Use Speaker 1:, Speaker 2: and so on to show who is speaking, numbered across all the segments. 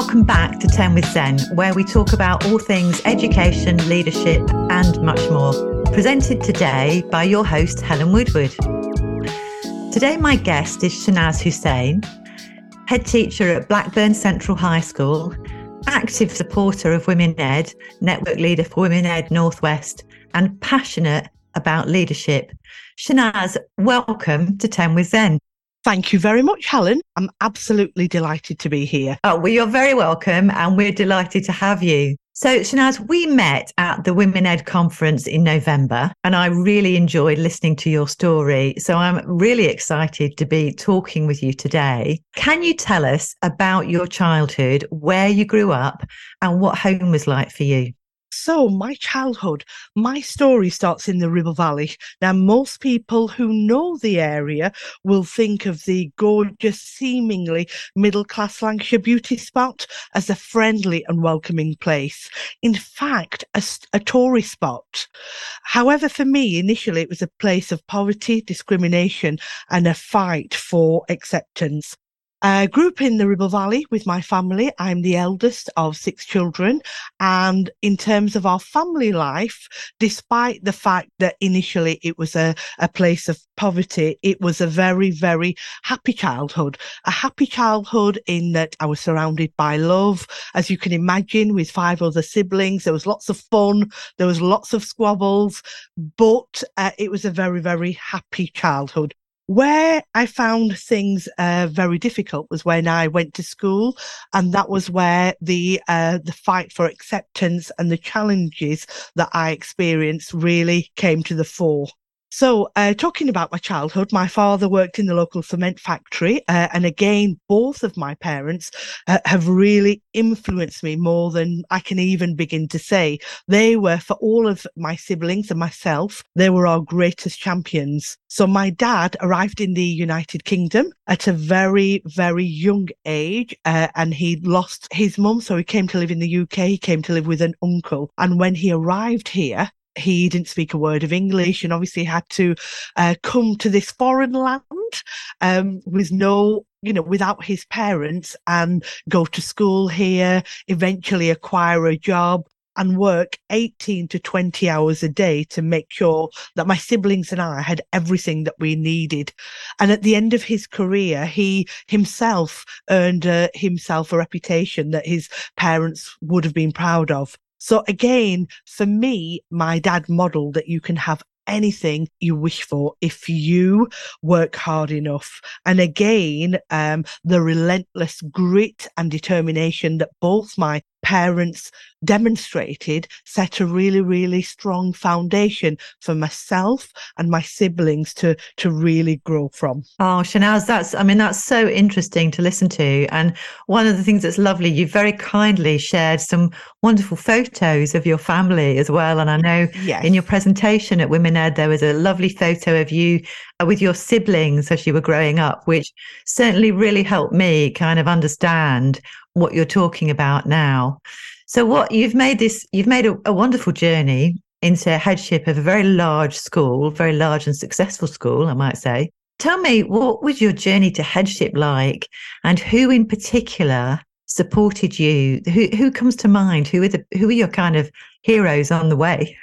Speaker 1: welcome back to 10 with Zen, where we talk about all things education, leadership, and much more. Presented today by your host, Helen Woodward. Today, my guest is Shanaz Hussein, head teacher at Blackburn Central High School, active supporter of Women Ed, network leader for Women Ed Northwest, and passionate about leadership. Shanaz, welcome to 10 with Zen.
Speaker 2: Thank you very much, Helen. I'm absolutely delighted to be here.
Speaker 1: Oh, well, you're very welcome, and we're delighted to have you. So, Shanaz, we met at the Women Ed conference in November, and I really enjoyed listening to your story. So, I'm really excited to be talking with you today. Can you tell us about your childhood, where you grew up, and what home was like for you?
Speaker 2: So, my childhood, my story starts in the Ribble Valley. Now, most people who know the area will think of the gorgeous, seemingly middle class Lancashire beauty spot as a friendly and welcoming place. In fact, a, a tourist spot. However, for me, initially, it was a place of poverty, discrimination, and a fight for acceptance. I grew up in the Ribble Valley with my family. I'm the eldest of six children. And in terms of our family life, despite the fact that initially it was a, a place of poverty, it was a very, very happy childhood. A happy childhood in that I was surrounded by love, as you can imagine, with five other siblings. There was lots of fun, there was lots of squabbles, but uh, it was a very, very happy childhood. Where I found things uh, very difficult was when I went to school, and that was where the uh, the fight for acceptance and the challenges that I experienced really came to the fore. So, uh, talking about my childhood, my father worked in the local cement factory. Uh, and again, both of my parents uh, have really influenced me more than I can even begin to say. They were, for all of my siblings and myself, they were our greatest champions. So, my dad arrived in the United Kingdom at a very, very young age, uh, and he lost his mum. So, he came to live in the UK. He came to live with an uncle. And when he arrived here, he didn't speak a word of English and obviously had to uh, come to this foreign land um, with no, you know, without his parents and go to school here, eventually acquire a job and work 18 to 20 hours a day to make sure that my siblings and I had everything that we needed. And at the end of his career, he himself earned uh, himself a reputation that his parents would have been proud of. So again, for me, my dad modeled that you can have anything you wish for if you work hard enough. And again, um, the relentless grit and determination that both my parents demonstrated set a really really strong foundation for myself and my siblings to to really grow from.
Speaker 1: Oh Shanaz that's i mean that's so interesting to listen to. And one of the things that's lovely you very kindly shared some wonderful photos of your family as well. And i know yes. in your presentation at women ed there was a lovely photo of you Uh, with your siblings as you were growing up which certainly really helped me kind of understand what you're talking about now. So what you've made this, you've made a, a wonderful journey into headship of a very large school, very large and successful school, I might say. Tell me, what was your journey to headship like, and who in particular supported you? Who who comes to mind? Who are the who are your kind of heroes on the way?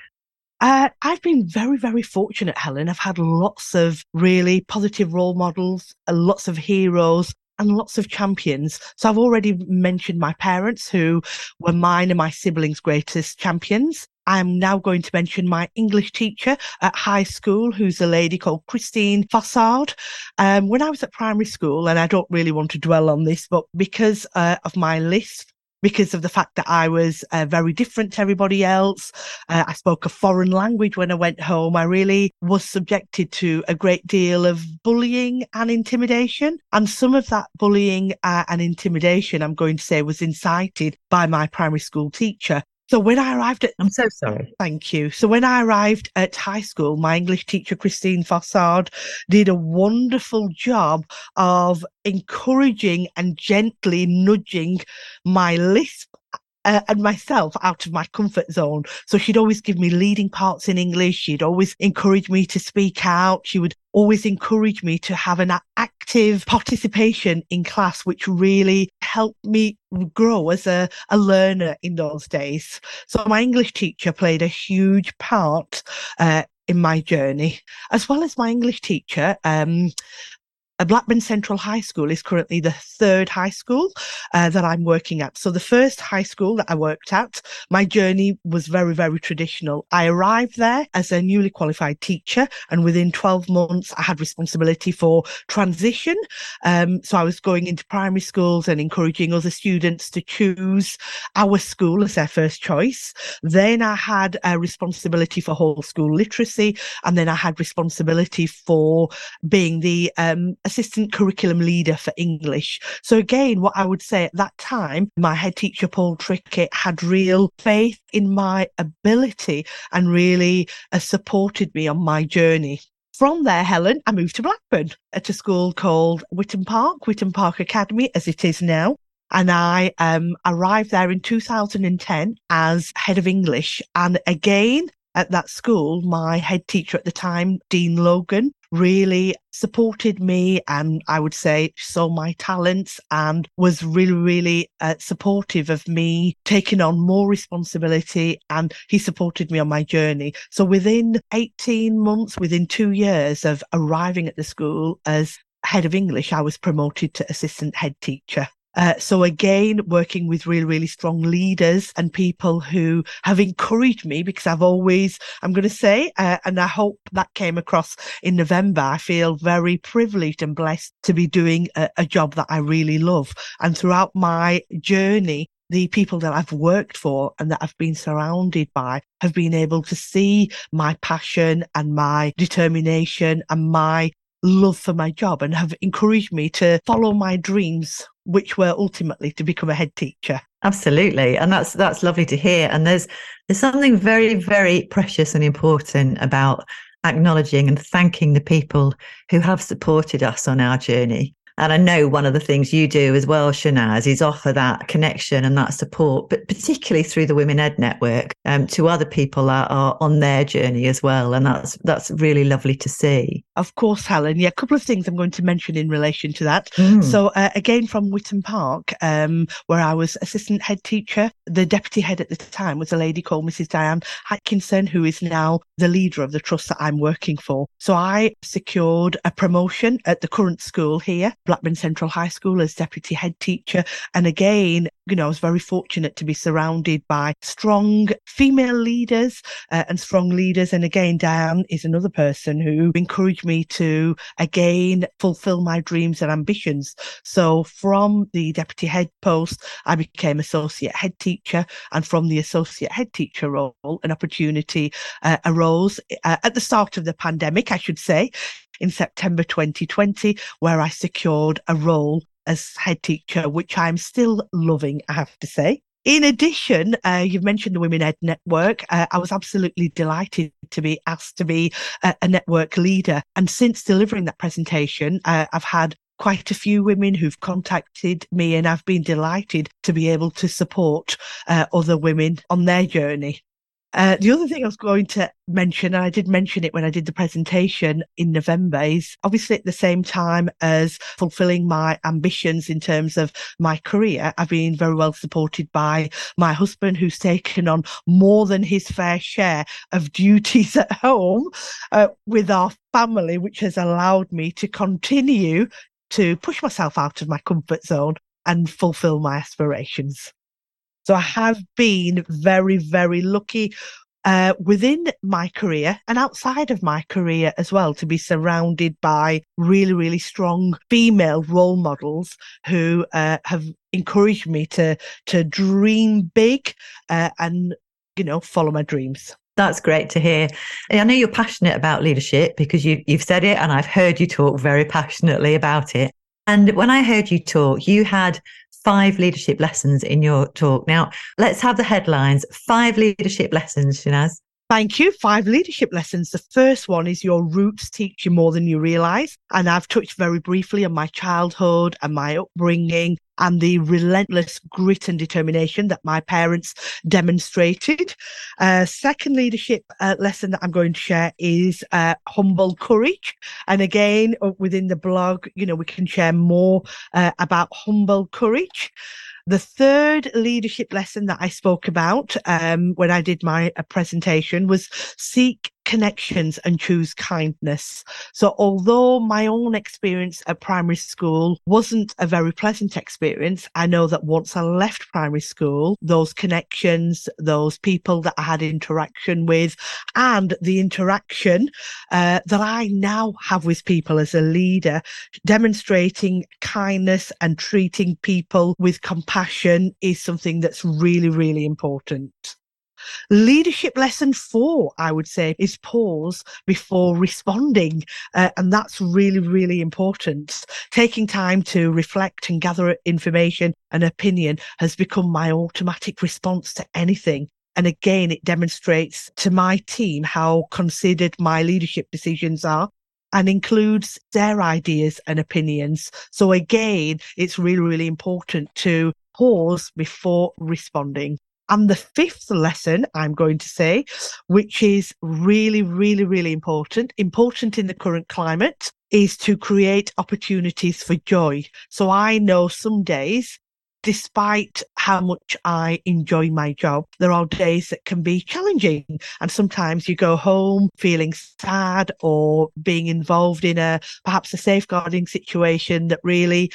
Speaker 2: Uh, I've been very, very fortunate, Helen. I've had lots of really positive role models, uh, lots of heroes, and lots of champions. So I've already mentioned my parents who were mine and my siblings' greatest champions. I'm now going to mention my English teacher at high school, who's a lady called Christine Fossard. Um, when I was at primary school, and I don't really want to dwell on this, but because uh, of my list because of the fact that I was uh, very different to everybody else. Uh, I spoke a foreign language when I went home. I really was subjected to a great deal of bullying and intimidation. And some of that bullying uh, and intimidation, I'm going to say, was incited by my primary school teacher. So when I arrived at,
Speaker 1: I'm so sorry.
Speaker 2: Thank you. So when I arrived at high school, my English teacher, Christine Fossard, did a wonderful job of encouraging and gently nudging my lisp uh, and myself out of my comfort zone. So she'd always give me leading parts in English. She'd always encourage me to speak out. She would always encourage me to have an active participation in class, which really helped me grow as a, a learner in those days. So my English teacher played a huge part uh, in my journey, as well as my English teacher. Um, Blackburn Central High School is currently the third high school uh, that I'm working at. So the first high school that I worked at, my journey was very, very traditional. I arrived there as a newly qualified teacher, and within 12 months, I had responsibility for transition. Um, so I was going into primary schools and encouraging other students to choose our school as their first choice. Then I had a responsibility for whole school literacy, and then I had responsibility for being the um, assistant curriculum leader for English. So again, what I would say at that time, my head teacher, Paul Trickett, had real faith in my ability and really uh, supported me on my journey. From there, Helen, I moved to Blackburn at a school called Witton Park, Witton Park Academy, as it is now. And I um, arrived there in 2010 as head of English. And again, at that school, my head teacher at the time, Dean Logan, really supported me and I would say saw my talents and was really, really uh, supportive of me taking on more responsibility. And he supported me on my journey. So within 18 months, within two years of arriving at the school as head of English, I was promoted to assistant head teacher. Uh, so again, working with really, really strong leaders and people who have encouraged me because I've always, I'm going to say, uh, and I hope that came across in November. I feel very privileged and blessed to be doing a, a job that I really love. And throughout my journey, the people that I've worked for and that I've been surrounded by have been able to see my passion and my determination and my love for my job and have encouraged me to follow my dreams which were ultimately to become a head teacher.
Speaker 1: Absolutely. And that's that's lovely to hear. And there's there's something very, very precious and important about acknowledging and thanking the people who have supported us on our journey. And I know one of the things you do as well, Shanaz, is offer that connection and that support, but particularly through the Women Ed Network um, to other people that are on their journey as well. And that's that's really lovely to see.
Speaker 2: Of course, Helen. Yeah, a couple of things I'm going to mention in relation to that. Mm. So uh, again, from Witton Park, um, where I was assistant head teacher, the deputy head at the time was a lady called Mrs. Diane Atkinson, who is now the leader of the trust that I'm working for. So I secured a promotion at the current school here Blackburn Central High School as deputy head teacher. And again, you know, I was very fortunate to be surrounded by strong female leaders uh, and strong leaders. And again, Diane is another person who encouraged me to again fulfill my dreams and ambitions. So from the deputy head post, I became associate head teacher. And from the associate head teacher role, an opportunity uh, arose uh, at the start of the pandemic, I should say, in September 2020, where I secured a role as head teacher, which I'm still loving, I have to say. In addition, uh, you've mentioned the Women Ed Network. Uh, I was absolutely delighted to be asked to be a, a network leader. And since delivering that presentation, uh, I've had quite a few women who've contacted me, and I've been delighted to be able to support uh, other women on their journey. Uh, the other thing I was going to mention, and I did mention it when I did the presentation in November, is obviously at the same time as fulfilling my ambitions in terms of my career, I've been very well supported by my husband, who's taken on more than his fair share of duties at home uh, with our family, which has allowed me to continue to push myself out of my comfort zone and fulfill my aspirations. So I have been very, very lucky uh, within my career and outside of my career as well to be surrounded by really, really strong female role models who uh, have encouraged me to to dream big uh, and you know follow my dreams.
Speaker 1: That's great to hear. I know you're passionate about leadership because you, you've said it, and I've heard you talk very passionately about it. And when I heard you talk, you had five leadership lessons in your talk. Now, let's have the headlines. Five leadership lessons, Shanaz.
Speaker 2: Thank you. Five leadership lessons. The first one is your roots teach you more than you realize. And I've touched very briefly on my childhood and my upbringing and the relentless grit and determination that my parents demonstrated. Uh, second leadership uh, lesson that I'm going to share is uh, humble courage. And again, uh, within the blog, you know, we can share more uh, about humble courage. The third leadership lesson that I spoke about um, when I did my uh, presentation was seek connections and choose kindness. So, although my own experience at primary school wasn't a very pleasant experience, I know that once I left primary school, those connections, those people that I had interaction with, and the interaction uh, that I now have with people as a leader, demonstrating kindness and treating people with compassion is something that's really, really important. Leadership lesson four, I would say, is pause before responding. Uh, and that's really, really important. Taking time to reflect and gather information and opinion has become my automatic response to anything. And again, it demonstrates to my team how considered my leadership decisions are and includes their ideas and opinions. So again, it's really, really important to pause before responding. And the fifth lesson I'm going to say, which is really, really, really important, important in the current climate, is to create opportunities for joy. So I know some days, despite how much I enjoy my job, there are days that can be challenging. And sometimes you go home feeling sad or being involved in a perhaps a safeguarding situation that really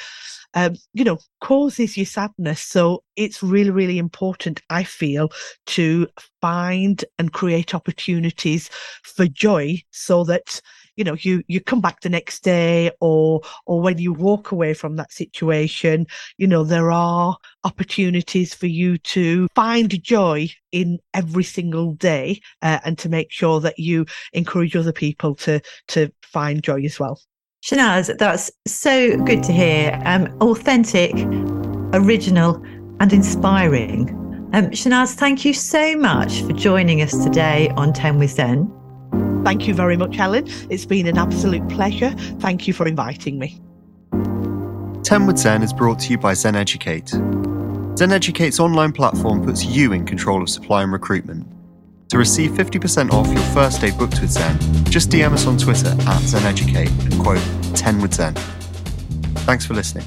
Speaker 2: um, you know, causes you sadness. So it's really, really important, I feel, to find and create opportunities for joy so that you know you you come back the next day or or when you walk away from that situation you know there are opportunities for you to find joy in every single day uh, and to make sure that you encourage other people to to find joy as well
Speaker 1: Shanaz, that's so good to hear. Um, authentic, original, and inspiring. Um, Shanaz, thank you so much for joining us today on 10 with Zen.
Speaker 2: Thank you very much, Helen. It's been an absolute pleasure. Thank you for inviting me.
Speaker 3: 10 with Zen is brought to you by Zen Educate. Zen Educate's online platform puts you in control of supply and recruitment to receive 50% off your first day booked with Zen, just DM us on Twitter at ZenEducate and quote 10 with Zen. Thanks for listening.